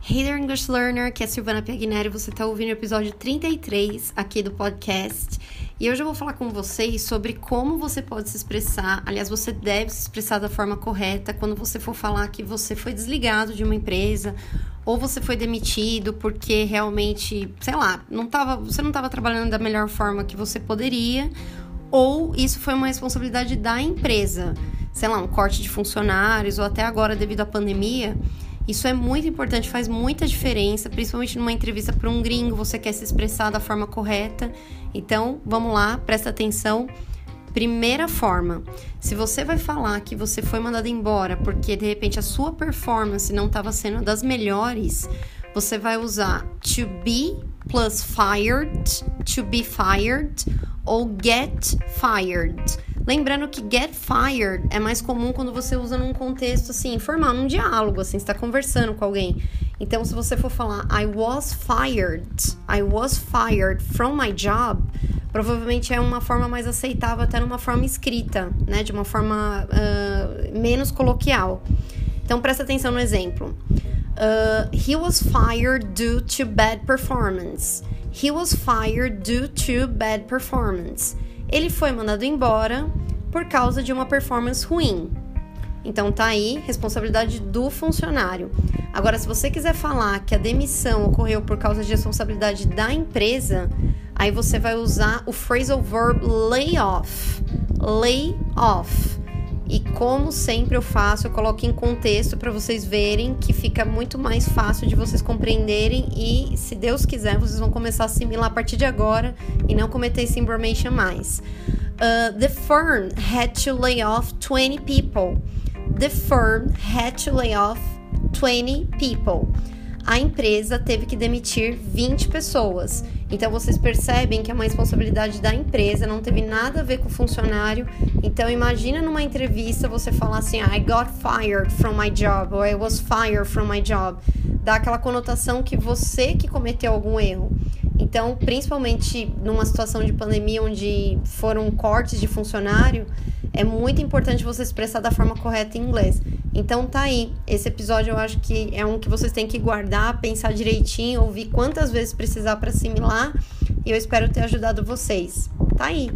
Hey there, English Learner, que é Silvana Piagneri, você está ouvindo o episódio 33 aqui do podcast. E hoje eu vou falar com vocês sobre como você pode se expressar. Aliás, você deve se expressar da forma correta quando você for falar que você foi desligado de uma empresa ou você foi demitido porque realmente, sei lá, não tava, você não estava trabalhando da melhor forma que você poderia, ou isso foi uma responsabilidade da empresa, sei lá, um corte de funcionários ou até agora devido à pandemia. Isso é muito importante, faz muita diferença, principalmente numa entrevista para um gringo, você quer se expressar da forma correta. Então, vamos lá, presta atenção. Primeira forma, se você vai falar que você foi mandado embora porque de repente a sua performance não estava sendo das melhores, você vai usar to be plus fired, to be fired ou get fired. Lembrando que get fired é mais comum quando você usa num contexto assim, informal, num diálogo, assim, está conversando com alguém. Então, se você for falar I was fired, I was fired from my job, provavelmente é uma forma mais aceitável até numa forma escrita, né, de uma forma uh, menos coloquial. Então, presta atenção no exemplo. Uh, he was fired due to bad performance. He was fired due to bad performance. Ele foi mandado embora por causa de uma performance ruim. Então tá aí, responsabilidade do funcionário. Agora, se você quiser falar que a demissão ocorreu por causa de responsabilidade da empresa, aí você vai usar o phrasal verb lay off. Lay off. E como sempre eu faço, eu coloco em contexto para vocês verem que fica muito mais fácil de vocês compreenderem e, se Deus quiser, vocês vão começar a assimilar a partir de agora e não cometer esse information mais. Uh, the firm had to lay off 20 people. The firm had to lay off 20 people a empresa teve que demitir 20 pessoas. Então vocês percebem que é uma responsabilidade da empresa, não teve nada a ver com o funcionário. Então imagina numa entrevista você falar assim: I got fired from my job ou I was fired from my job. Dá aquela conotação que você que cometeu algum erro. Então, principalmente numa situação de pandemia onde foram cortes de funcionário, é muito importante você expressar da forma correta em inglês. Então tá aí. Esse episódio eu acho que é um que vocês têm que guardar, pensar direitinho, ouvir quantas vezes precisar para assimilar. E eu espero ter ajudado vocês. Tá aí.